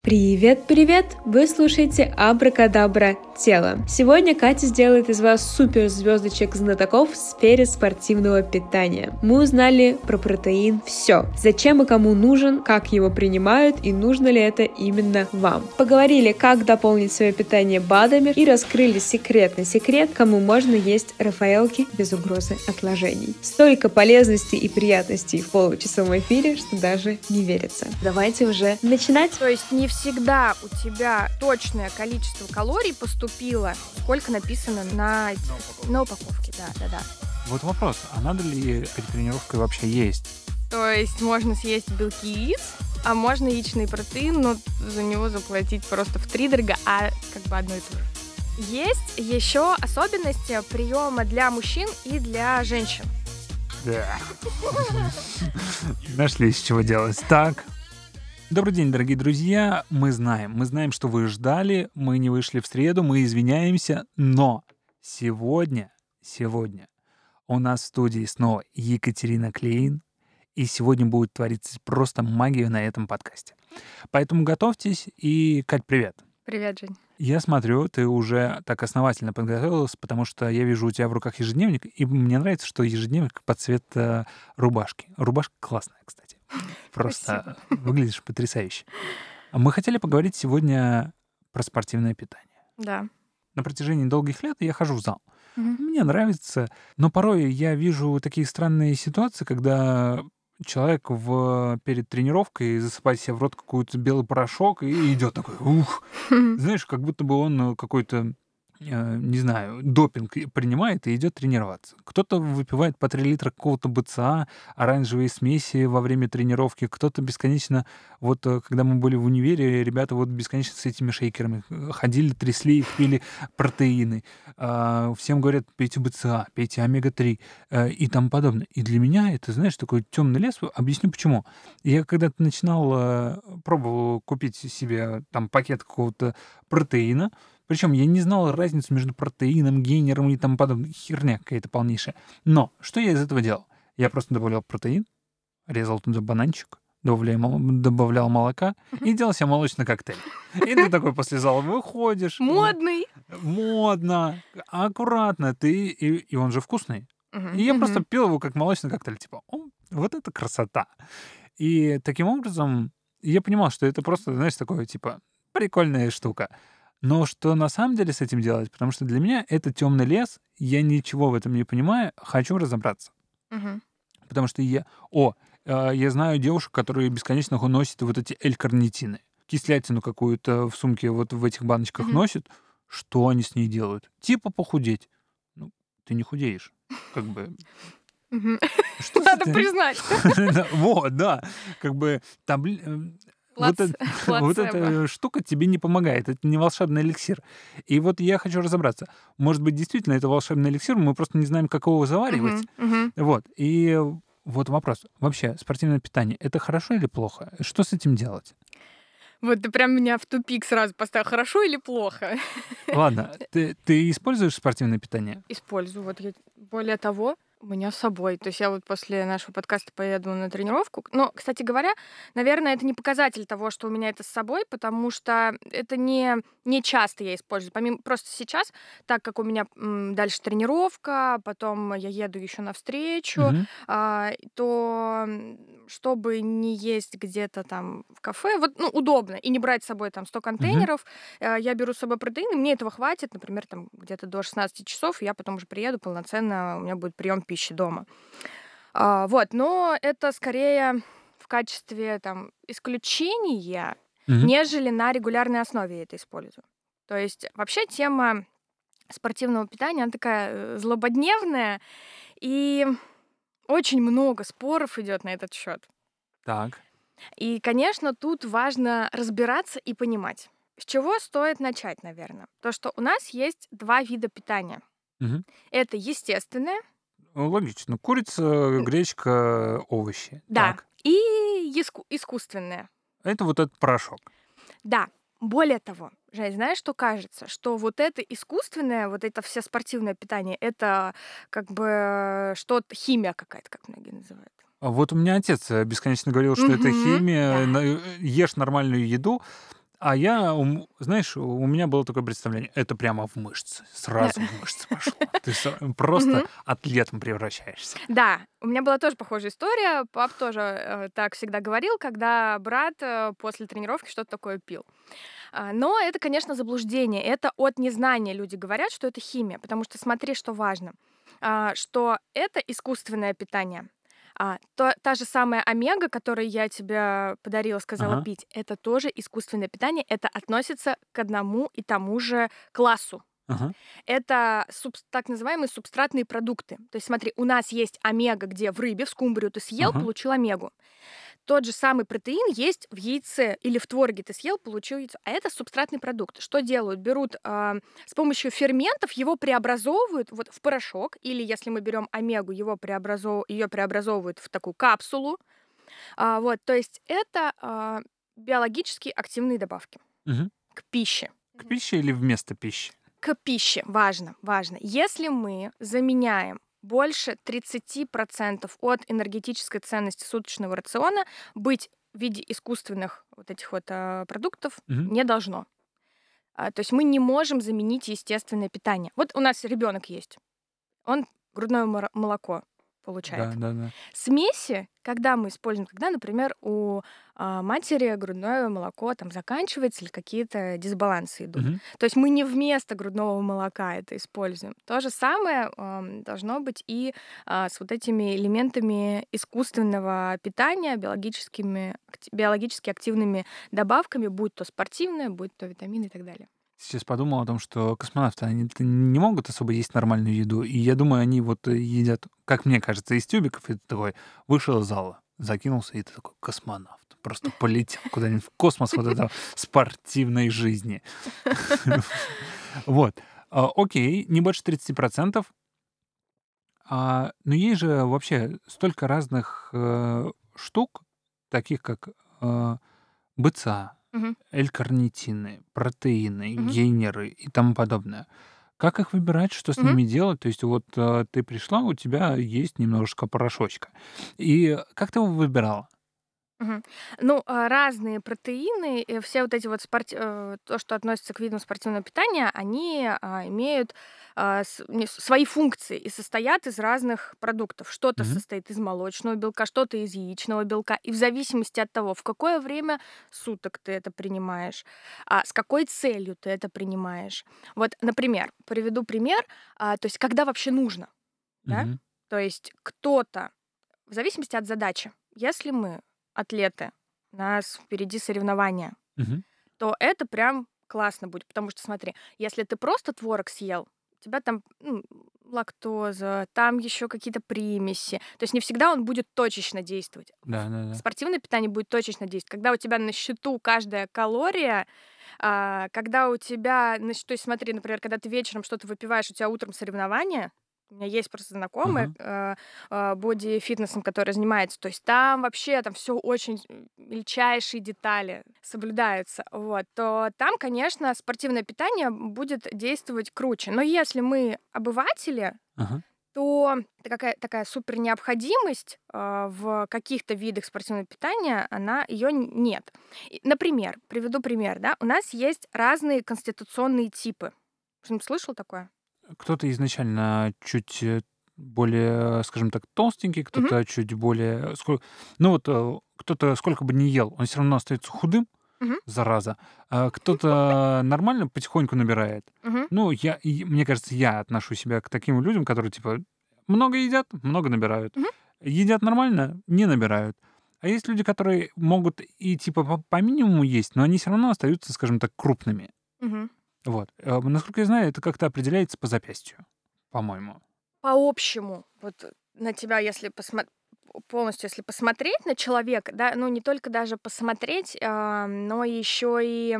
Привет-привет! Вы слушаете Абракадабра Тело. Сегодня Катя сделает из вас супер звездочек знатоков в сфере спортивного питания. Мы узнали про протеин все. Зачем и кому нужен, как его принимают и нужно ли это именно вам. Поговорили, как дополнить свое питание БАДами и раскрыли секретный секрет, кому можно есть рафаэлки без угрозы отложений. Столько полезностей и приятностей в получасовом эфире, что даже не верится. Давайте уже начинать. То есть не всегда у тебя точное количество калорий поступило, сколько написано на, На упаковке. на упаковке. Да, да, да. Вот вопрос, а надо ли перед тренировкой вообще есть? То есть можно съесть белки яиц, а можно яичный протеин, но за него заплатить просто в три дорога, а как бы одно и то же. Есть еще особенности приема для мужчин и для женщин. Да. Нашли с чего делать. Так. Добрый день, дорогие друзья. Мы знаем, мы знаем, что вы ждали, мы не вышли в среду, мы извиняемся, но сегодня, сегодня у нас в студии снова Екатерина Клейн, и сегодня будет твориться просто магия на этом подкасте. Поэтому готовьтесь, и, Кать, привет. Привет, Жень. Я смотрю, ты уже так основательно подготовилась, потому что я вижу у тебя в руках ежедневник, и мне нравится, что ежедневник под цвет э, рубашки. Рубашка классная, кстати. Просто выглядишь потрясающе. А Мы хотели поговорить сегодня про спортивное питание. Да. На протяжении долгих лет я хожу в зал. Мгм. Мне нравится, но порой я вижу такие странные ситуации, когда человек в, перед тренировкой засыпает себе в рот какой-то белый порошок и идет такой, ух, знаешь, как будто бы он э, какой-то, не знаю, допинг принимает и идет тренироваться. Кто-то выпивает по 3 литра какого-то БЦА, оранжевые смеси во время тренировки, кто-то бесконечно, вот э, когда мы были в универе, ребята вот бесконечно с этими шейкерами э, ходили, трясли их, пили протеины. А, Всем говорят, пейте БЦА, пейте омега-3 э, и тому подобное. И для меня это, знаешь, такой темный лес. Объясню почему. Я когда-то начинал, э, купить себе там пакет какого-то протеина, причем я не знал разницу между протеином, гейнером и тому подобное. Херня какая-то полнейшая. Но что я из этого делал? Я просто добавлял протеин, резал туда бананчик, добавлял, добавлял молока и делал себе молочный коктейль. И ты такой после зала выходишь. Модный. Модно, аккуратно. Ты, и, и он же вкусный. И я просто пил его как молочный коктейль. Типа, «О, вот это красота. И таким образом я понимал, что это просто, знаешь, такое, типа, прикольная штука. Но что на самом деле с этим делать? Потому что для меня это темный лес, я ничего в этом не понимаю, хочу разобраться. Мгм. Потому что я... О, э, я знаю девушек, которые бесконечно носят вот эти L-карнитины. Кислятину какую-то в сумке вот в этих баночках Мгм. носят. Что они с ней делают? Типа похудеть. Ну, ты не худеешь. Как бы... Что Надо признать. Вот, да. Как бы э, вот, Плац- эт- вот эта штука тебе не помогает. Это не волшебный эликсир. И вот я хочу разобраться. Может быть, действительно, это волшебный эликсир, мы просто не знаем, как его заваривать. Мгм, мгм. Вот. И вот вопрос. Вообще, спортивное питание — это хорошо или плохо? Что с этим делать? Вот ты прям меня в тупик сразу поставил. Хорошо или плохо? Ладно, ты, ты используешь спортивное питание? Использую. Вот я, более того, у меня с собой. То есть я вот после нашего подкаста поеду на тренировку. Но, кстати говоря, наверное, это не показатель того, что у меня это с собой, потому что это не, не часто я использую. Помимо просто сейчас, так как у меня м, дальше тренировка, потом я еду еще на встречу, Мгм. а, то чтобы не есть где-то там в кафе, вот, ну, удобно, и не брать с собой там 100 контейнеров, э, я беру с собой протеин, и мне этого хватит, например, там где-то до 16 часов, и я потом уже приеду полноценно, у меня будет прием пищи дома. А, вот, но это скорее в качестве там исключения, Мгм. нежели на регулярной основе я это использую. То есть вообще тема спортивного питания, она такая э, злободневная, и очень много споров идет на этот счет. Так. И, конечно, тут важно разбираться и понимать. С чего стоит начать, наверное? То, что у нас есть два вида питания. Мгм. Это естественное, Логично. Курица, гречка, овощи. да, Так. и иску- искусственное. Это вот этот порошок. Да, более того, Жень, знаешь, что кажется? Что вот это искусственное, вот это все спортивное питание, это как бы что-то, химия какая-то, как многие называют. А Вот у меня отец э, бесконечно говорил, что это Мгм, химия, да. на- ешь нормальную еду. А я, знаешь, у меня было такое представление, это прямо в мышцы, сразу в мышцы пошло. Ты просто атлетом превращаешься. Да, у меня была тоже похожая история. Пап тоже э, так всегда говорил, когда брат э, после тренировки что-то такое пил. А, Но это, конечно, заблуждение. Это от незнания люди говорят, что это химия. Потому что смотри, что важно. А, Что это искусственное питание. А, то, та же самая омега, которую я тебе подарила, сказала Ага. пить, это тоже искусственное питание. Это относится к одному и тому же классу Ага. это субс- так называемые субстратные продукты. То есть смотри, у нас есть омега, где в рыбе, в скумбрию ты съел, Ага. получил омегу. Тот же самый протеин есть в яйце или в творге ты съел, получил яйцо. А это субстратный продукт. Что делают? Берут а, с помощью ферментов, его преобразовывают вот в порошок, или если мы берем омегу, его преобразов... ее преобразовывают в такую капсулу. А, вот, то есть это а, биологически активные добавки Мгм. к пище К пище или вместо пищи? к пище. Важно, важно. Если мы заменяем больше 30% от энергетической ценности суточного рациона, быть в виде искусственных вот этих вот а, продуктов Мгм. не должно. А, то есть мы не можем заменить естественное питание. Вот у нас ребенок есть, он грудное молоко получает. Да, да, да. Смеси, когда мы используем, когда, например, у а, матери грудное молоко там заканчивается или какие-то дисбалансы идут. Мгм. То есть мы не вместо грудного молока это используем. То же самое ам, должно быть и а, с вот этими элементами искусственного питания, биологическими, биологически активными добавками, будь то спортивное, будь то витамины и так далее. Сейчас подумал о том, что космонавты, они не могут особо есть нормальную еду. И я думаю, они вот э, едят, как мне кажется, из тюбиков. И ты такой вышел из зала, закинулся, и ты такой космонавт. Просто полетел куда-нибудь в космос вот этого спортивной жизни. Вот. А, Окей, не больше 30%. А, Но есть же вообще столько разных э, штук, таких как э, БЦА, Мгм. L-карнитины, протеины, Мгм. гейнеры и тому подобное. Как их выбирать, что с Мгм. ними делать? То есть вот э, ты пришла, у тебя есть немножечко порошочка. И как ты его выбирала? Мгм. Ну, а, разные протеины, э, все вот эти вот спорт... э, то, что относится к видам спортивного питания, они а, имеют а, с- не- свои функции и состоят из разных продуктов. Что-то Мгм. состоит из молочного белка, что-то из яичного белка. И в зависимости от того, в какое время суток ты это принимаешь, а, с какой целью ты это принимаешь. Вот, например, приведу пример, а, то есть когда вообще нужно. Да? Мгм. То есть кто-то, в зависимости от задачи, если мы атлеты, у нас впереди соревнования, Мгм. то это прям классно будет. Потому что, смотри, если ты просто творог съел, у тебя там ну, лактоза, там еще какие-то примеси. То есть не всегда он будет точечно действовать. Да, да, да. Спортивное питание будет точечно действовать. Когда у тебя на счету каждая калория, а, когда у тебя, на счету, то есть смотри, например, когда ты вечером что-то выпиваешь, у тебя утром соревнования, у меня есть просто знакомые э, боди-фитнесом, который занимается. То есть там вообще там все очень мельчайшие детали соблюдаются. Вот, то там, конечно, спортивное питание будет действовать круче. Но если мы обыватели, Ага. то такая, такая супер необходимость э, в каких-то видах спортивного питания, она ее нет. Например, приведу пример, да, у нас есть разные конституционные типы. Что-нибудь слышал такое? Кто-то изначально чуть э, более, скажем так, толстенький, кто-то чуть более... сколь- Ну вот э, кто-то сколько бы ни ел, он все равно остается худым, Мгм. зараза. А кто-то нормально потихоньку набирает. Мгм. Ну, я, и мне кажется, я отношу себя к таким людям, которые, типа, много едят, много набирают. Мгм. Едят нормально, не набирают. А есть люди, которые могут и, типа, по, по минимуму есть, но они все равно остаются, скажем так, крупными. Мгм. Вот. Э, Насколько я знаю, это как-то определяется по запястью, по-моему. По общему, вот на тебя, если посмотреть полностью, если посмотреть на человека, да, ну не только даже посмотреть, а, но еще и,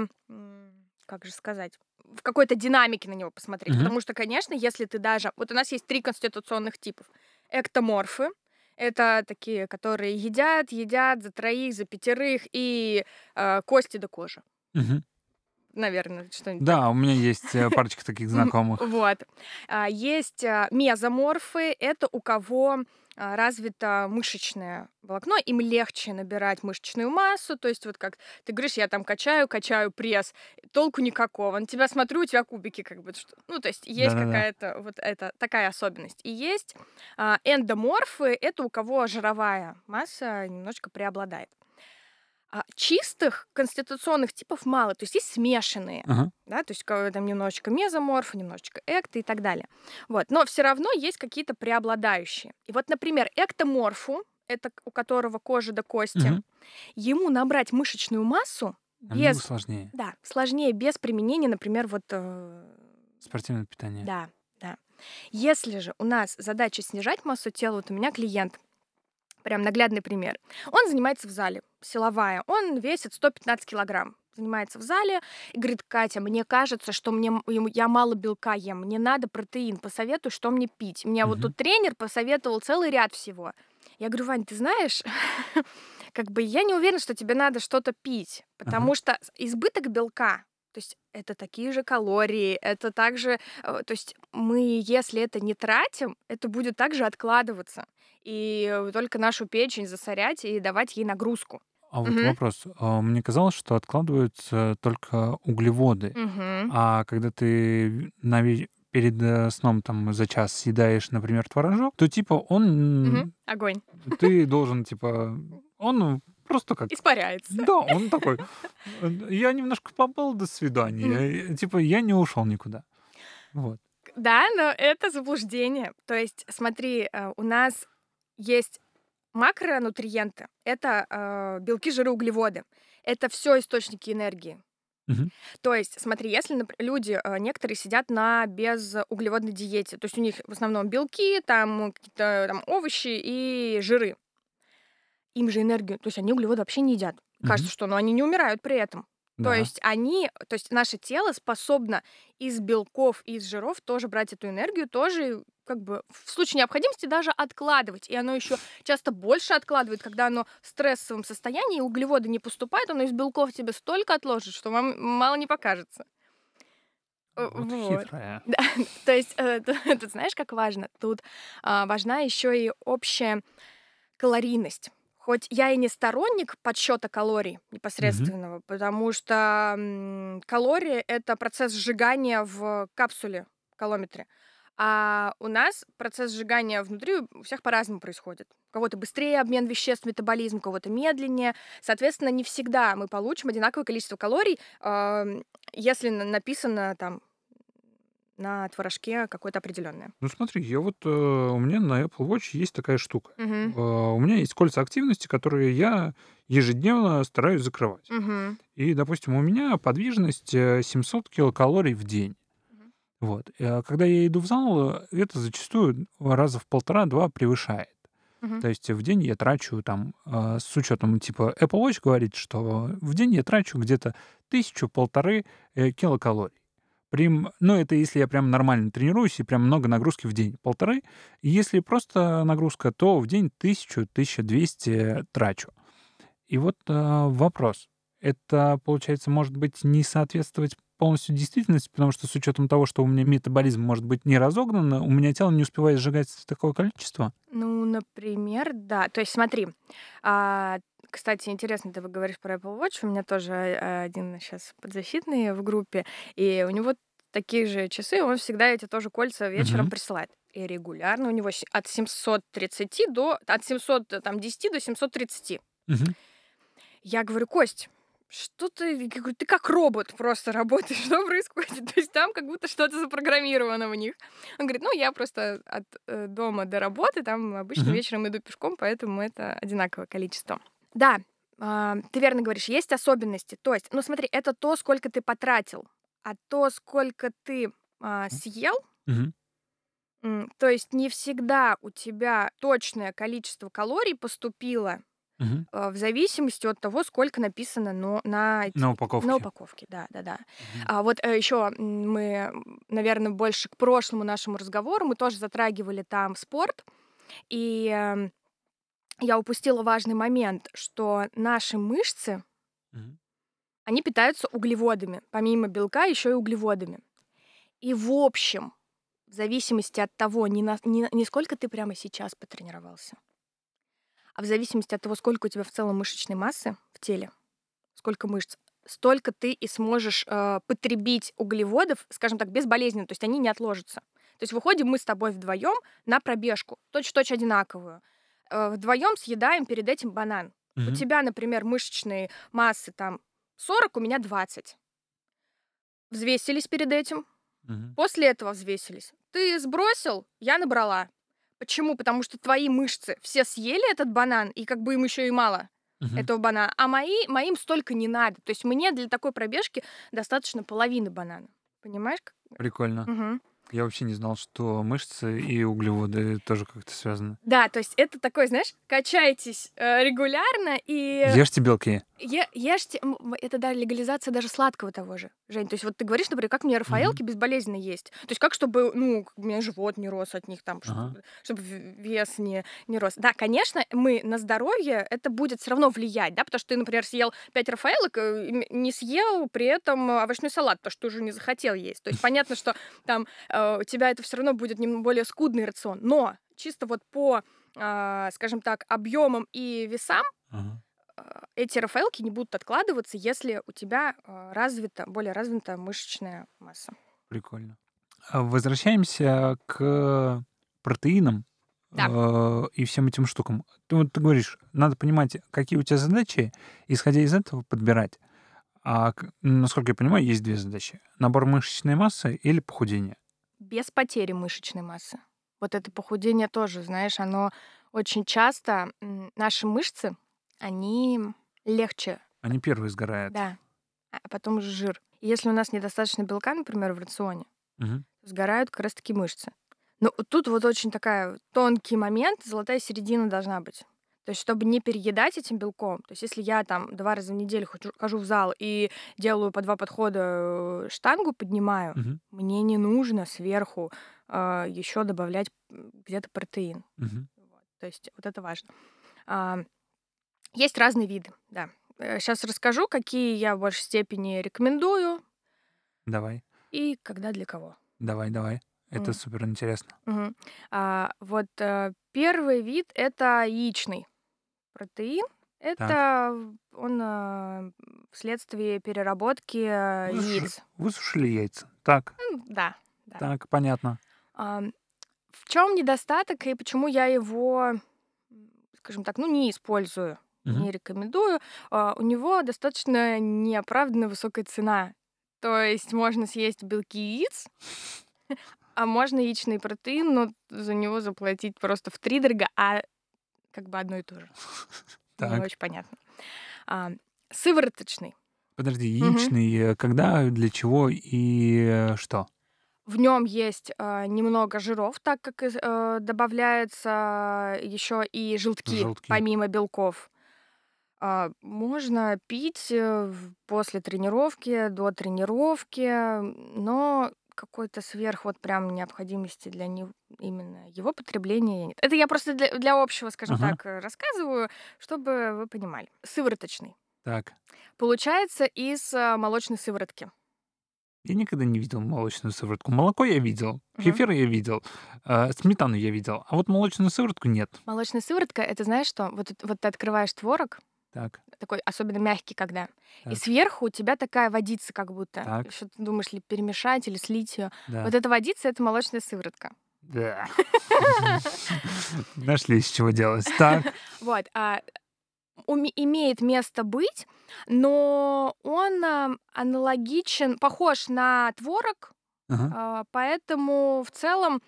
как же сказать, в какой-то динамике на него посмотреть. Мгм. Потому что, конечно, если ты даже... Вот у нас есть три конституционных типов. Эктоморфы, это такие, которые едят, едят за троих, за пятерых и э, кости до кожи. Мгм. Наверное, что-нибудь Да, у меня есть э, парочка таких знакомых. вот. А, Есть а, мезоморфы, это у кого а, развито мышечное волокно, им легче набирать мышечную массу. То есть вот как ты говоришь, я там качаю, качаю пресс, толку никакого. На тебя смотрю, у тебя кубики как бы. Ну, то есть есть Да-да-да. какая-то вот это такая особенность. И есть а, эндоморфы, это у кого жировая масса немножко преобладает. А чистых конституционных типов мало, то есть есть смешанные Ага. да, то есть там немножечко мезоморф, немножечко экто и так далее. Вот, но все равно есть какие-то преобладающие. И вот, например, эктоморфу, это у которого кожа до кости, Мгм. ему набрать мышечную массу Намного без, сложнее. да, сложнее без применения, например, вот, э, Спортивное питание. да, да. Если же у нас задача снижать массу тела, вот у меня клиент, прям наглядный пример. Он занимается в зале, силовая, он весит 115 килограмм, занимается в зале и говорит, Катя, мне кажется, что мне, я мало белка ем, мне надо протеин, посоветуй, что мне пить. Мне вот Мгм. тут тренер посоветовал целый ряд всего. Я говорю, Вань, ты знаешь, как бы я не уверена, что тебе надо что-то пить, потому что с- избыток белка, то есть это такие же калории, это также, э, то есть мы, если это не тратим, это будет также откладываться. И э, только нашу печень засорять и давать ей нагрузку. А вот Мгм. вопрос. А, Мне казалось, что откладываются только углеводы. Мгм. А когда ты на перед э, сном там за час съедаешь, например, творожок, то типа он... Мгм. Огонь. Ты должен, типа... Он просто как... Испаряется. Да, он такой. Я немножко побыл, до свидания. Типа я не ушел никуда. Вот. Да, но это заблуждение. То есть, смотри, э, у нас есть макронутриенты. Это э, белки, жиры, углеводы. Это все источники энергии. Мгм. То есть, смотри, если люди, э, некоторые сидят на безуглеводной диете, то есть у них в основном белки, там какие-то там овощи и жиры. Им же энергию, то есть они углеводы вообще не едят. Кажется, Мгм. что, но они не умирают при этом. То Да. есть они, то есть наше тело способно из белков и из жиров тоже брать эту энергию, тоже как бы в случае необходимости даже откладывать. И оно еще часто больше откладывает, когда оно в стрессовом состоянии, углеводы не поступают, оно из белков тебе столько отложит, что вам мало не покажется. Э, Вот вот. хитрая. Да, то есть, э, тут знаешь, как важно? Тут а, важна еще и общая калорийность. Хоть я и не сторонник подсчета калорий непосредственного, потому что м, калории это процесс сжигания в капсуле калометре. А у нас процесс сжигания внутри у всех по-разному происходит. У кого-то быстрее обмен веществ, метаболизм, у кого-то медленнее. Соответственно, не всегда мы получим одинаковое количество калорий, ам, если на- написано там на творожке какое-то определенное. Ну смотри, я вот э, у меня на Apple Watch есть такая штука. Мгм. Э, У меня есть кольца активности, которые я ежедневно стараюсь закрывать. Мгм. И, допустим, у меня подвижность э, 700 килокалорий в день. Вот. А Когда я иду в зал, э, это зачастую раза в полтора-два превышает. Мгм. То есть в день я трачу там, э, с учетом, типа, Apple Watch говорит, что в день я трачу где-то тысячу-полторы э, килокалорий. Прям, ну, это если я прям нормально тренируюсь и прям много нагрузки в день. Полторы. Если просто нагрузка, то в день тысячу-1200 трачу. И вот э, вопрос. Это, получается, может быть, не соответствовать полностью действительности, потому что с учетом того, что у меня метаболизм может быть не разогнан, у меня тело не успевает сжигать такое количество. Ну, например, да. То есть смотри, а, кстати, интересно, ты говоришь про Apple Watch. У меня тоже э, один сейчас подзащитный в группе, и у него такие же часы, он всегда эти тоже кольца вечером Мгм. присылает. И регулярно у него от 730 до... От 710 до 730. Мгм. Я говорю, Кость, что ты, я говорю, ты как робот просто работаешь, что происходит? То есть там как будто что-то запрограммировано в них. Он говорит, ну, я просто от э, дома до работы, там обычно Мгм. вечером иду пешком, поэтому это одинаковое количество. Да, а, ты верно говоришь, есть особенности. То есть, ну смотри, это то, сколько ты потратил, а то, сколько ты а, съел, то есть не всегда у тебя точное количество калорий поступило а, в зависимости от того, сколько написано но, на, На упаковке. на упаковке. Да, да, да. Мгм. А вот еще мы, наверное, больше к прошлому нашему разговору, мы тоже затрагивали там спорт, и эм, я упустила важный момент, что наши мышцы, Мгм. они питаются углеводами, помимо белка еще и углеводами. И в общем, в зависимости от того, не, на, не, не сколько ты прямо сейчас потренировался, а в зависимости от того, сколько у тебя в целом мышечной массы в теле, сколько мышц, столько ты и сможешь э, потребить углеводов, скажем так, безболезненно, то есть они не отложатся. То есть выходим мы с тобой вдвоем на пробежку, точь-точь одинаковую. Э, вдвоем съедаем перед этим банан. Мгм. У тебя, например, мышечные массы там 40, у меня 20. Взвесились перед этим, Мгм. после этого взвесились. Ты сбросил, я набрала. Почему? Потому что твои мышцы все съели этот банан, и как бы им еще и мало Мгм. этого банана, а мои, моим столько не надо. То есть мне для такой пробежки достаточно половины банана. Понимаешь? Прикольно. Мгм. Я вообще не знал, что мышцы и углеводы тоже как-то связаны. Да, то есть это такой, знаешь, качайтесь э, регулярно и Ешьте белки. Е- ешьте. Это да, легализация даже сладкого того же, Жень. То есть вот ты говоришь, например, как мне рафаэлки безболезненно есть. То есть как, чтобы, ну, у меня живот не рос от них, там, Ага. чтобы, чтобы вес не, не рос. Да, конечно, мы на здоровье это будет все равно влиять, да, потому что ты, например, съел 5 рафаэлок, э, не съел при этом овощной салат, потому что ты уже не захотел есть. То есть понятно, что там э, у тебя это все равно будет немного более скудный рацион. Но чисто вот по, а, скажем так, объемам и весам Ага. А, эти рафаэлки не будут откладываться, если у тебя а, развита, более развита мышечная масса. Прикольно. А Возвращаемся к протеинам Да. и всем этим штукам. Ты, вот ты говоришь, надо понимать, какие у тебя задачи, исходя из этого подбирать. А, насколько я понимаю, есть две задачи. Набор мышечной массы или похудение. Без потери мышечной массы. Вот это похудение тоже, знаешь, оно очень часто, наши мышцы, они легче, Они первые сгорают. да, а потом уже жир. И Если у нас недостаточно белка, например, в рационе, Мгм. сгорают как раз-таки мышцы. Но тут вот очень такая тонкий момент, золотая середина должна быть. То есть, чтобы не переедать этим белком. То есть, если я там два раза в неделю хожу, хожу в зал и делаю по два подхода э, штангу, поднимаю, Мгм. мне не нужно сверху еще добавлять где-то протеин. Мгм. Вот. То есть, вот это важно. А, есть разные виды, да. Сейчас расскажу, какие я в большей степени рекомендую Давай, и когда для кого. давай, давай. Это М. супер интересно. Мгм. А, вот э, первый вид это яичный протеин. Это в- он э, вследствие переработки э, Высуши- яиц. Высушили яйца. Так, М, Да, да. так, понятно. А, в чем недостаток и почему я его, скажем так, ну не использую, Не рекомендую? А, у него достаточно неоправданно высокая цена. То есть можно съесть белки яиц, а можно яичный протеин, но за него заплатить просто в три дорого, а как бы одно и то же. Не Так, очень понятно. А, сывороточный. подожди, яичный, э, когда, для чего и э, что? В нем есть а, немного жиров, так как э, добавляется еще и желтки, Желтки. помимо белков. А, можно пить э, после тренировки, до тренировки, но какой-то сверх вот прям необходимости для него именно его потребления нет. Это я просто для, для общего, скажем Ага. так, э, рассказываю, чтобы вы понимали. Сывороточный. Так, Получается из э, молочной сыворотки. я никогда не видел молочную сыворотку. Молоко я видел, Мгм. кефир я видел, э, сметану я видел, а вот молочную сыворотку нет. Молочная сыворотка, это знаешь что? Вот, вот ты открываешь творог, Так, такой особенно мягкий, когда. И Так. сверху у тебя такая водица как будто. Так. Что ты думаешь, ли перемешать или слить ее. да. Вот эта водица — это молочная сыворотка. Да. Нашли из чего делать. Так, Вот. а, имеет место быть, но он а, аналогичен, похож на творог, ага, а, поэтому в целом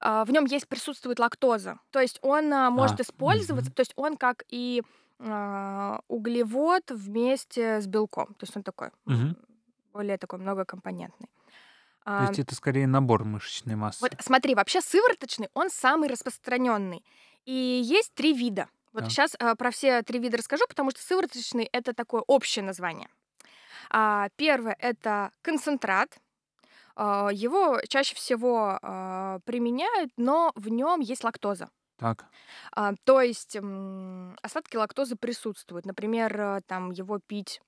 а, в нем есть присутствует лактоза. То есть он может А, использоваться, мгм. то есть он как и углевод вместе с белком. То есть он такой м, более такой многокомпонентный. то А, есть это скорее набор мышечной массы. вот смотри, вообще сывороточный, он самый распространенный. И есть три вида. Вот Так. сейчас про все три вида расскажу, потому что сывороточный это такое общее название. А, первое это концентрат. А, его чаще всего а, применяют, но в нем есть лактоза. Так, А, то есть остатки лактозы присутствуют. Например, э, там его пить,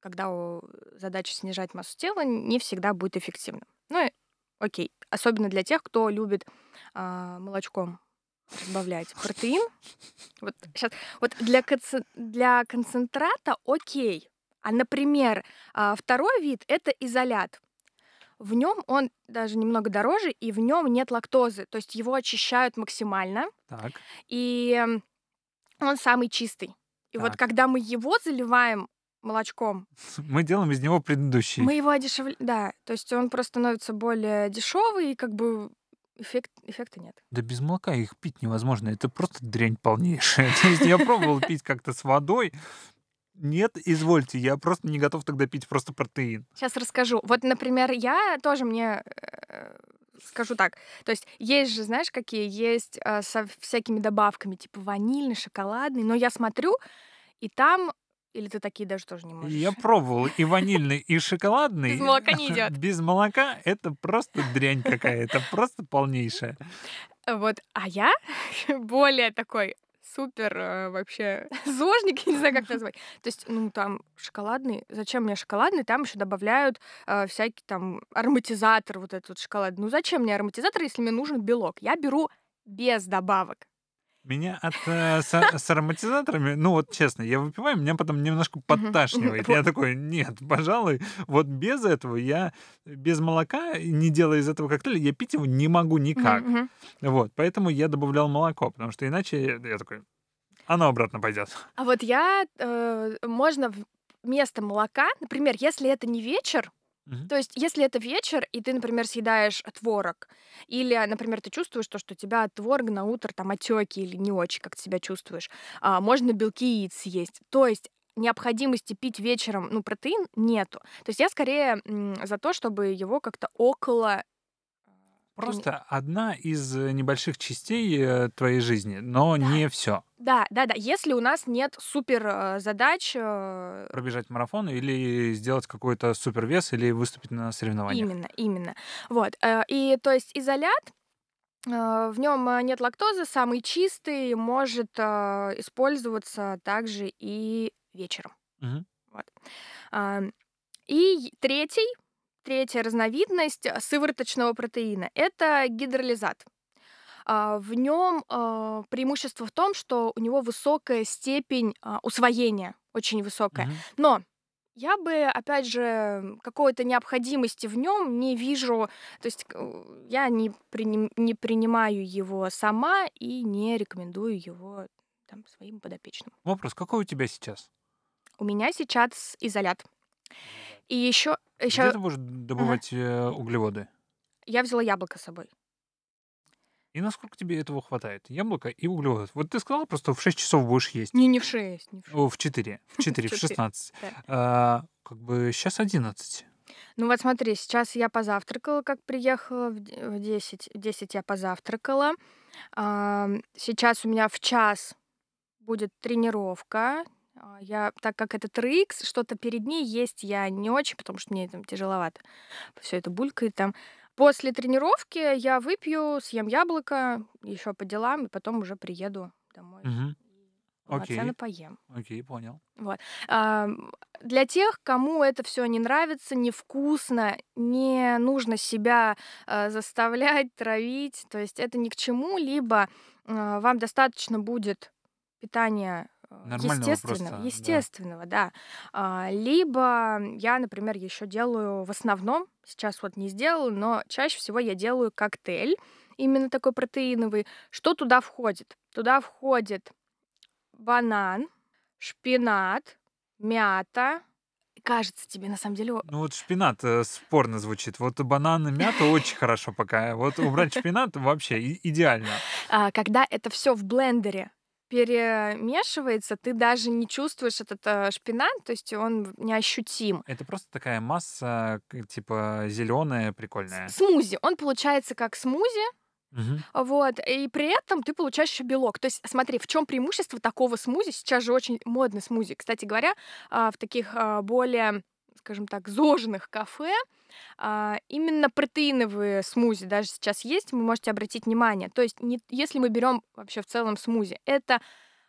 когда задача снижать массу тела, не всегда будет эффективно. Ну, и окей. Особенно для тех, кто любит а, молочком разбавлять протеин. Вот сейчас, вот для, концен- для концентрата окей. А, например, а, второй вид это изолят. В нем он даже немного дороже, и в нем нет лактозы. То есть его очищают максимально, Так. и он самый чистый. И вот Так. когда мы его заливаем молочком, Мы делаем из него предыдущий. мы его одешевляем. Да, то есть он просто становится более дешевый, и как бы эффект, эффекта нет. Да без молока их пить невозможно. Это просто дрянь полнейшая. То есть я пробовал пить как-то с водой. Нет, извольте, я просто не готов тогда пить просто протеин. Сейчас расскажу. Вот, например, я тоже мне э, скажу так. То есть есть же, знаешь, какие есть э, со всякими добавками, типа ванильный, шоколадный, но я смотрю, и там... Или ты такие даже тоже не можешь? Я пробовал и ванильный, и шоколадный. Без молока не идет. Без молока это просто дрянь какая-то, просто полнейшая. Вот, а я более такой супер э, вообще зожник, я не знаю, как назвать. То есть, ну, там шоколадный. Зачем мне шоколадный? Там еще добавляют э, всякий там ароматизатор, вот этот вот шоколад. Ну, зачем мне ароматизатор, если мне нужен белок? Я беру без добавок. Меня от, э, с, с ароматизаторами, ну вот честно, я выпиваю, меня потом немножко подташнивает. Я такой, нет, пожалуй, вот без этого я, без молока, не делая из этого коктейля, я пить его не могу никак. Вот, поэтому я добавлял молоко, потому что иначе я такой, оно обратно пойдет. А вот я, э, можно вместо молока, например, если это не вечер, Мгм. То есть, если это вечер, и ты, например, съедаешь творог, или, например, ты чувствуешь то, что у тебя от на утро там отеки или не очень, как ты себя чувствуешь, а, можно белки яиц есть. То есть необходимости пить вечером, ну, протеин нету. То есть я скорее за то, чтобы его как-то около... Просто одна из э, небольших частей э, твоей жизни, но не все. Да, да, да. Если у нас нет супер э, задач, Пробежать марафон или сделать какой-то супервес или выступить на соревнованиях. Именно, именно. Вот. И то есть изолят, в нем нет лактозы, самый чистый, может использоваться также и вечером. Мгм. Вот. И третий, третья разновидность э, сывороточного протеина — это гидролизат. А, В нем а, преимущество в том, что у него высокая степень а, усвоения, очень высокая. Мгм. Но я бы, опять же, какой-то необходимости в нем не вижу. То есть э, я не, приним- не принимаю его сама и не рекомендую его там, своим подопечным. Вопрос, какой у тебя сейчас? У меня сейчас изолят. И еще, Где еще ты будешь добывать э, углеводы? я взяла яблоко с собой. И насколько тебе этого хватает? Яблоко и углеводов. Вот ты сказала, просто в 6 часов будешь есть. Не, не в 6, не в 6. О, в 4. В 4, в Четыре, 16. да. А, как бы сейчас 11. Ну вот смотри, сейчас я позавтракала, как приехала в де- в 10. В 10 я позавтракала. Сейчас у меня в час будет тренировка. А, Я, так как это TRX, что-то перед ней есть я не очень, потому что мне там тяжеловато. Все это булькает там. После тренировки я выпью, съем яблоко, еще по делам, и потом уже приеду домой. Полноценно Окей. поем. Окей, понял. Ам, Для тех, кому это все не нравится, невкусно, не нужно себя э, заставлять, травить, то есть это ни к чему, либо э, вам достаточно будет питания Нормального естественного, просто, да. естественного, да. А, Либо я, например, еще делаю в основном, сейчас вот не сделала, но чаще всего я делаю коктейль, именно такой протеиновый. Что туда входит? Туда входит банан, шпинат, мята. Кажется тебе, на самом деле, Ну вот шпинат э, спорно звучит. Вот банан и мята очень хорошо пока. Вот убрать шпинат вообще идеально. а, когда это все в блендере перемешивается, ты даже не чувствуешь этот э, шпинат, то есть он неощутим. Это просто такая масса, типа зеленая, прикольная. Смузи. Он получается как смузи, Мгм. вот, и при этом ты получаешь еще белок. То есть, смотри, в чем преимущество такого смузи? Сейчас же очень модный смузи. Кстати говоря, а, в таких а, более, скажем так, зожных кафе а, именно протеиновые смузи даже сейчас есть, вы можете обратить внимание. То есть, не- если мы берем вообще в целом смузи, это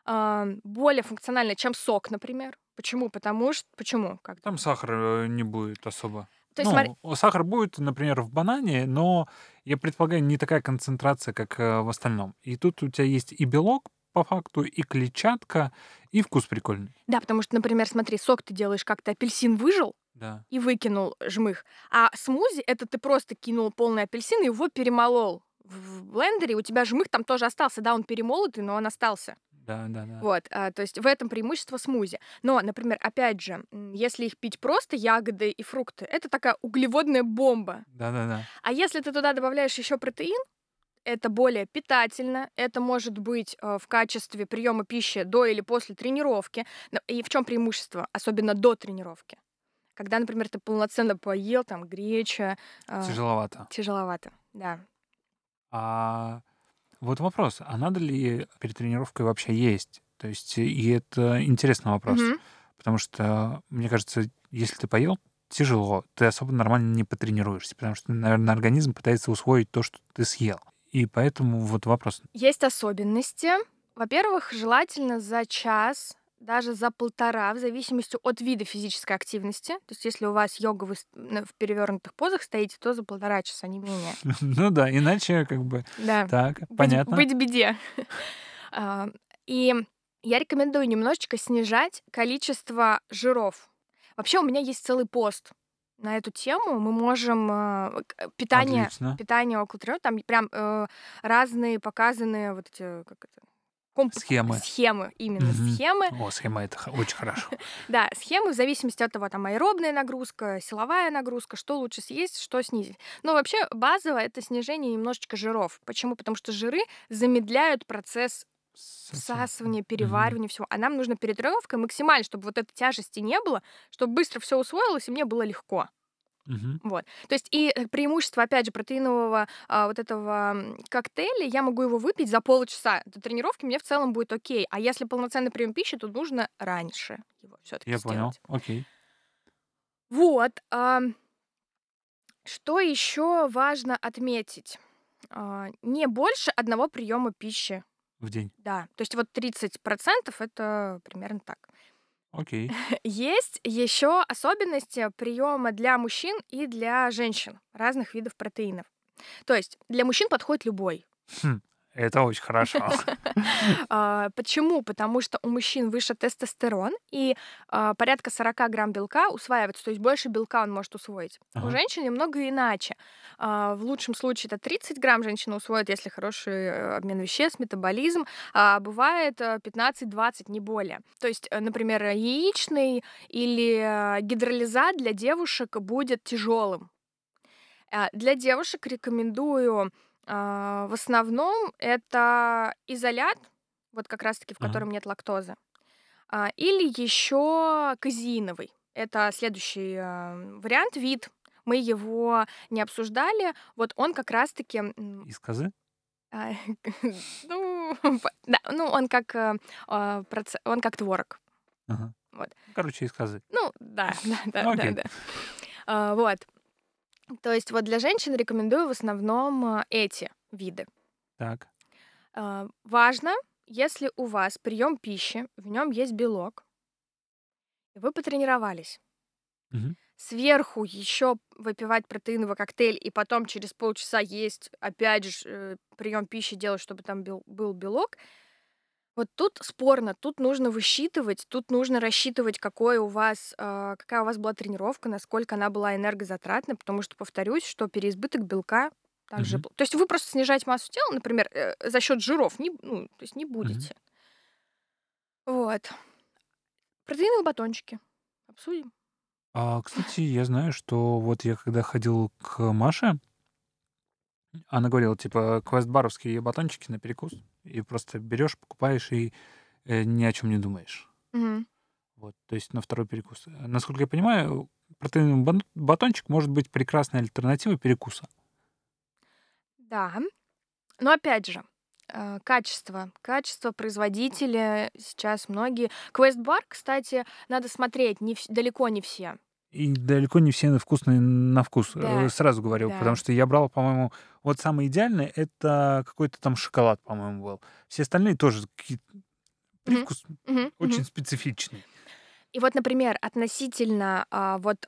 а, более функционально, чем сок, например. Почему? Потому что... Почему? Как Там сахара э, не будет особо. То есть, смотри, Ну, сахар будет, например, в банане, но, я предполагаю, не такая концентрация, как э, в остальном. И тут у тебя есть и белок, по факту, и клетчатка, и вкус прикольный. да, потому что, например, смотри, сок ты делаешь как-то, апельсин выжил Да. и выкинул жмых, а смузи — это ты просто кинул полный апельсин и его перемолол в блендере, у тебя жмых там тоже остался, да, он перемолотый, но он остался. Да, да, да. Вот, а, то есть в этом преимущество смузи. Но, например, опять же, если их пить просто ягоды и фрукты, это такая углеводная бомба. Да, да, да. А если ты туда добавляешь еще протеин, это более питательно, это может быть э, в качестве приема пищи до или после тренировки. И в чем преимущество, особенно до тренировки? Когда, например, ты полноценно поел, там, греча, э, Тяжеловато. тяжеловато, да. А вот вопрос, а надо ли перед тренировкой вообще есть? То есть, и это интересный вопрос. Мгм. Потому что, мне кажется, если ты поел, тяжело. Ты особо нормально не потренируешься, потому что, наверное, организм пытается усвоить то, что ты съел. И поэтому вот вопрос. Есть особенности. Во-первых, желательно за час, даже за полтора, в зависимости от вида физической активности. То есть, если у вас йога, вы в перевернутых позах стоите, то за полтора часа, не менее. Ну да, иначе как бы... Да. Так, понятно. Быть беде. А, И я рекомендую немножечко снижать количество жиров. Вообще у меня есть целый пост на эту тему. Мы можем э, питание, Отлично. питание около тренировок, там прям э, разные показанные вот эти как это комп- Схемы. схемы именно Мгм. схемы. О, схема это очень хорошо. Да, схемы в зависимости от того, там аэробная нагрузка, силовая нагрузка, что лучше съесть, что снизить. Но вообще базово это снижение немножечко жиров. Почему? Потому что жиры замедляют процесс всасывания, переваривания всего. А нам нужно перед тренировкой максимально, чтобы вот этой тяжести не было, чтобы быстро все усвоилось и мне было легко. Мгм. Вот. То есть и э, преимущество, опять же, протеинового а, вот этого коктейля, я могу его выпить за полчаса. До тренировки мне в целом будет окей. А если полноценный прием пищи, то нужно раньше его все-таки Я понял. Окей. Вот. ам, Что еще важно отметить? А, Не больше одного приема пищи. В день. Да. То есть вот 30% это примерно так. Окей. Есть еще особенности приема для мужчин и для женщин разных видов протеинов. То есть для мужчин подходит любой. Хм, Это очень хорошо. А, Почему? Потому что у мужчин выше тестостерон, и а, порядка 40 грамм белка усваивается, то есть больше белка он может усвоить. У женщин немного иначе. А, В лучшем случае это 30 грамм женщина усвоит, если хороший э, обмен веществ, метаболизм, а бывает э, 15-20, не более. То есть, э, например, яичный или э, гидролизат для девушек будет тяжелым. Для девушек рекомендую в основном это изолят, вот как раз-таки в котором нет лактозы, А, или еще казеиновый. Это следующий а, вариант, вид. Мы его не обсуждали. Вот он как раз-таки... Из козы? а, Ну, да, ну, он как, э, а, он как творог. Ага. Вот. Короче, из козы. Ну, да, да, да, да, Окей. да. А, Вот. То есть вот для женщин рекомендую в основном а, эти виды. Так. А, Важно, если у вас прием пищи, в нем есть белок, и вы потренировались. Мгм. Сверху еще выпивать протеиновый коктейль и потом через полчаса есть, опять же, прием пищи делать, чтобы там был белок. Вот тут спорно, тут нужно высчитывать, тут нужно рассчитывать, какой у вас, а, какая у вас была тренировка, насколько она была энергозатратной, потому что, повторюсь, что переизбыток белка также... Мгм. пл- То есть вы просто снижаете массу тела, например, э, за счет жиров, не, ну, то есть не будете. Вот. Протеиновые батончики. Обсудим. А, кстати, я знаю, что вот я когда ходил к Маше, она говорила, типа, квест-баровские батончики на перекус, и просто берешь, покупаешь и э, ни о чем не думаешь. Мгм. Вот, то есть на второй перекус. Э, Насколько я понимаю, протеиновый батончик может быть прекрасной альтернативой перекуса. Да. Но опять же, э, качество. Качество производителя сейчас многие... Квест-бар, кстати, надо смотреть, не далеко не все. И далеко не все вкусные на вкус, э, Да, сразу говорю, да. потому что я брал, по-моему, вот самый идеальный это какой-то там шоколад, по-моему, был. Все остальные тоже какие- привкус Мгм, очень мгм. специфичный. И вот, например, относительно а, вот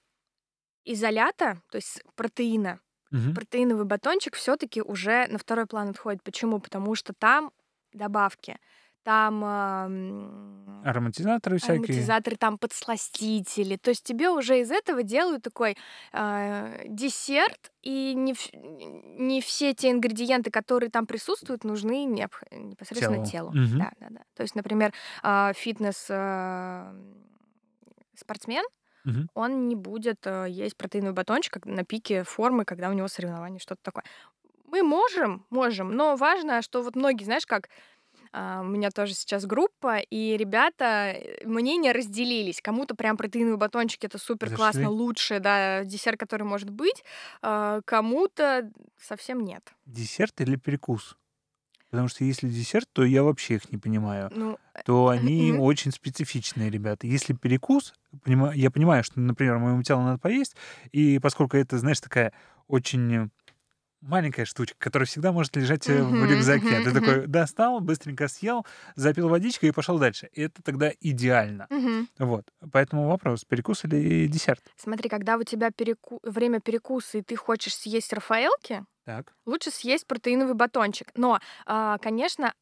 изолята, то есть протеина, Мгм. протеиновый батончик все-таки уже на второй план отходит. Почему? Потому что там добавки, там ам, Ароматизаторы всякие. ароматизаторы, там подсластители. То есть тебе уже из этого делают такой а, десерт, и не, не все те ингредиенты, которые там присутствуют, нужны необх- непосредственно Телу. телу. Мгм. Да, да, да. То есть, например, а, фитнес а, спортсмен, Мгм. он не будет э, есть протеиновый батончик на пике формы, когда у него соревнования, что-то такое. Мы можем, можем, но важно, что вот многие, знаешь, как у меня тоже сейчас группа, и ребята, э, мнения разделились. Кому-то прям протеиновый батончик это супер классно, Зашли. лучший, да, десерт, который может быть, а, кому-то совсем нет. Десерт или перекус? Потому что если десерт, то я вообще их не понимаю. Ну, То они Мгм. очень специфичные ребята. Если перекус, я понимаю, что, например, моему телу надо поесть, и поскольку это, знаешь, такая очень маленькая штучка, которая всегда может лежать э, в рюкзаке. Ты такой достал, быстренько съел, запил водичкой и пошел дальше. И это тогда идеально. Вот. Поэтому вопрос, перекус или десерт? смотри, когда у тебя переку- время перекуса, и ты хочешь съесть рафаэлки, Так. лучше съесть протеиновый батончик. Но, а, конечно,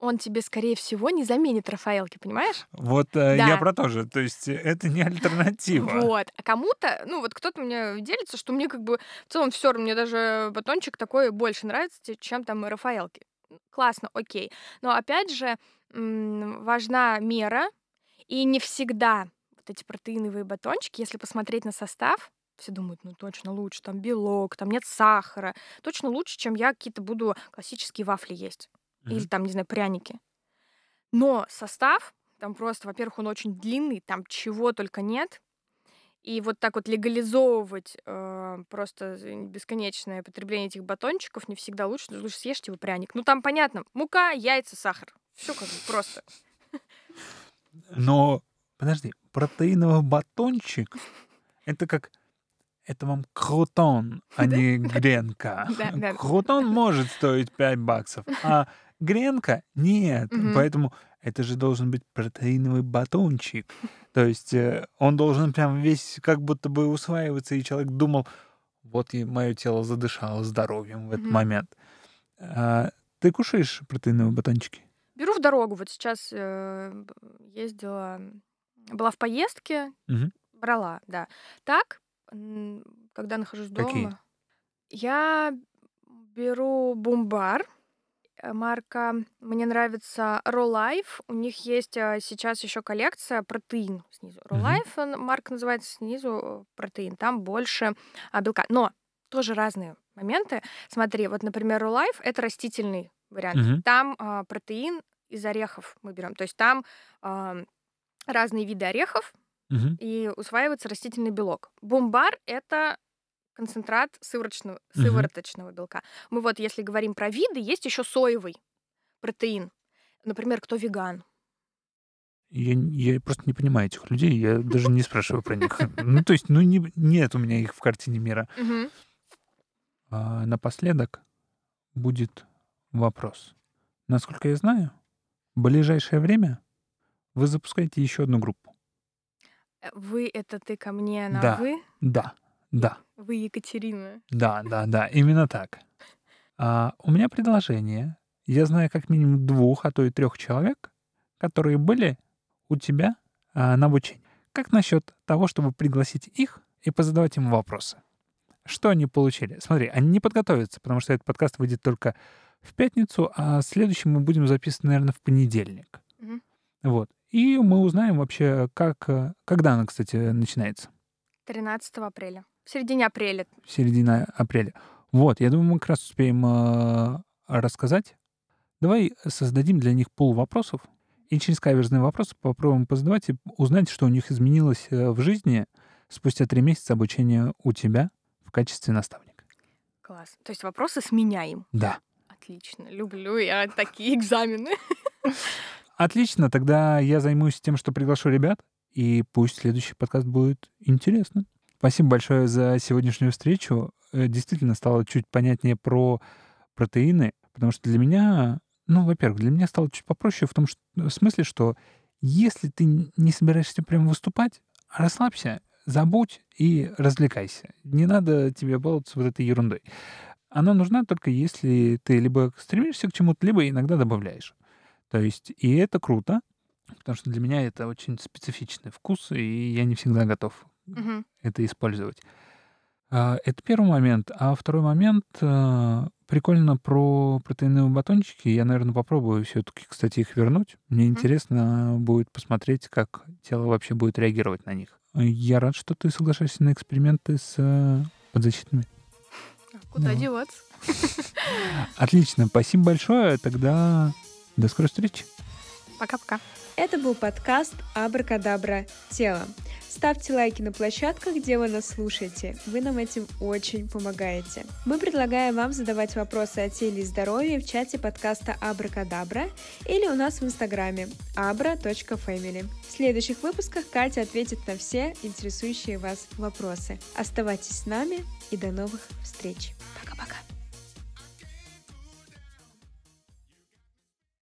он тебе, скорее всего, не заменит Рафаэлки, понимаешь? Вот э, Да. я про то же. То есть э, это не альтернатива. Вот. А кому-то, ну вот кто-то мне делится, что мне как бы в целом все равно, мне даже батончик такой больше нравится, чем там Рафаэлки. Классно, окей. Но опять же, важна мера, и не всегда вот эти протеиновые батончики, если посмотреть на состав, все думают, ну точно лучше, там белок, там нет сахара, точно лучше, чем я какие-то буду классические вафли есть. Мгм. или там, не знаю, пряники. Но состав, там просто, во-первых, он очень длинный, там чего только нет. И вот так вот легализовывать э, просто бесконечное потребление этих батончиков не всегда лучше. Лучше съешьте вы пряник. Ну там понятно, мука, яйца, сахар. Все как бы просто. Но, подожди, протеиновый батончик — это как... Это вам крутон, а не гренка. Крутон может стоить 5 баксов, а гренка — нет. Мгм. Поэтому это же должен быть протеиновый батончик. То есть э, он должен прям весь как будто бы усваиваться, и человек думал, вот и мое тело задышало здоровьем в этот Мгм. момент. А, ты кушаешь протеиновые батончики? Беру в дорогу. Вот сейчас э, ездила, была в поездке, Мгм. брала, да. Так, когда нахожусь дома, Какие? я беру бумбар. Э, Марка, мне нравится Ролайф. У них есть э, сейчас еще коллекция протеин снизу. Мгм. Ролайф, марка называется снизу э, протеин. Там больше белка. Но тоже разные моменты. Смотри, вот, например, Ролайф это растительный вариант. Мгм. Там а, протеин из орехов мы берем. То есть там а, разные виды орехов, Мгм. и усваивается растительный белок. Бумбар — это концентрат сывороточного, Мгм. сывороточного белка. Мы вот, если говорим про виды, есть еще соевый протеин. Например, кто веган? Я, я просто не понимаю этих людей, я даже не спрашиваю про них. Ну, то есть, ну, не- нет у меня их в картине мира. Мгм. А, напоследок будет вопрос. Насколько я знаю, в ближайшее время вы запускаете еще одну группу. Э, Вы — это ты ко мне на Да. «вы»? Да, да, Вы Екатерина. да, да, да, именно так. А, у меня предложение. Я знаю как минимум двух, а то и трех человек, которые были у тебя а, на обучении. Как насчет того, чтобы пригласить их и позадавать им вопросы? Что они получили? Смотри, они не подготовятся, потому что этот подкаст выйдет только в пятницу, а следующий мы будем записывать, наверное, в понедельник. Мгм. Вот. И мы узнаем вообще, как, когда она, кстати, начинается. 13 апреля. В середине апреля. Середина апреля. Вот, я думаю, мы как раз успеем э, рассказать. Давай создадим для них пул вопросов, и через каверзные вопросы попробуем позадавать и узнать, что у них изменилось э, в жизни спустя три месяца обучения у тебя в качестве наставника. Класс. То есть вопросы сменяем. Да. Отлично. Люблю я такие экзамены. Отлично, тогда я займусь тем, что приглашу ребят, и пусть следующий подкаст будет интересным. Спасибо большое за сегодняшнюю встречу. Э, Действительно стало чуть понятнее про протеины, потому что для меня, ну, во-первых, для меня стало чуть попроще в том что, в смысле, что если ты не собираешься прям выступать, расслабься, забудь и развлекайся. Не надо тебе баловаться вот этой ерундой. Она нужна только если ты либо стремишься к чему-то, либо иногда добавляешь. То есть, и это круто, потому что для меня это очень специфичный вкус, и я не всегда готов Мгм. это использовать. А, Это первый момент. А второй момент, а, прикольно про протеиновые батончики. Я, наверное, попробую все-таки, кстати, их вернуть. Мне Мгм. интересно будет посмотреть, как тело вообще будет реагировать на них. Я рад, что ты соглашаешься на эксперименты с э, подзащитными. А Куда Ну. деваться? Отлично, спасибо большое. Тогда до скорой встречи. Пока-пока. Это был подкаст «Абракадабра. Тело». Ставьте лайки на площадках, где вы нас слушаете. Вы нам этим очень помогаете. Мы предлагаем вам задавать вопросы о теле и здоровье в чате подкаста «Абракадабра» или у нас в инстаграме abra.family. В следующих выпусках Катя ответит на все интересующие вас вопросы. Оставайтесь с нами и до новых встреч. Пока-пока.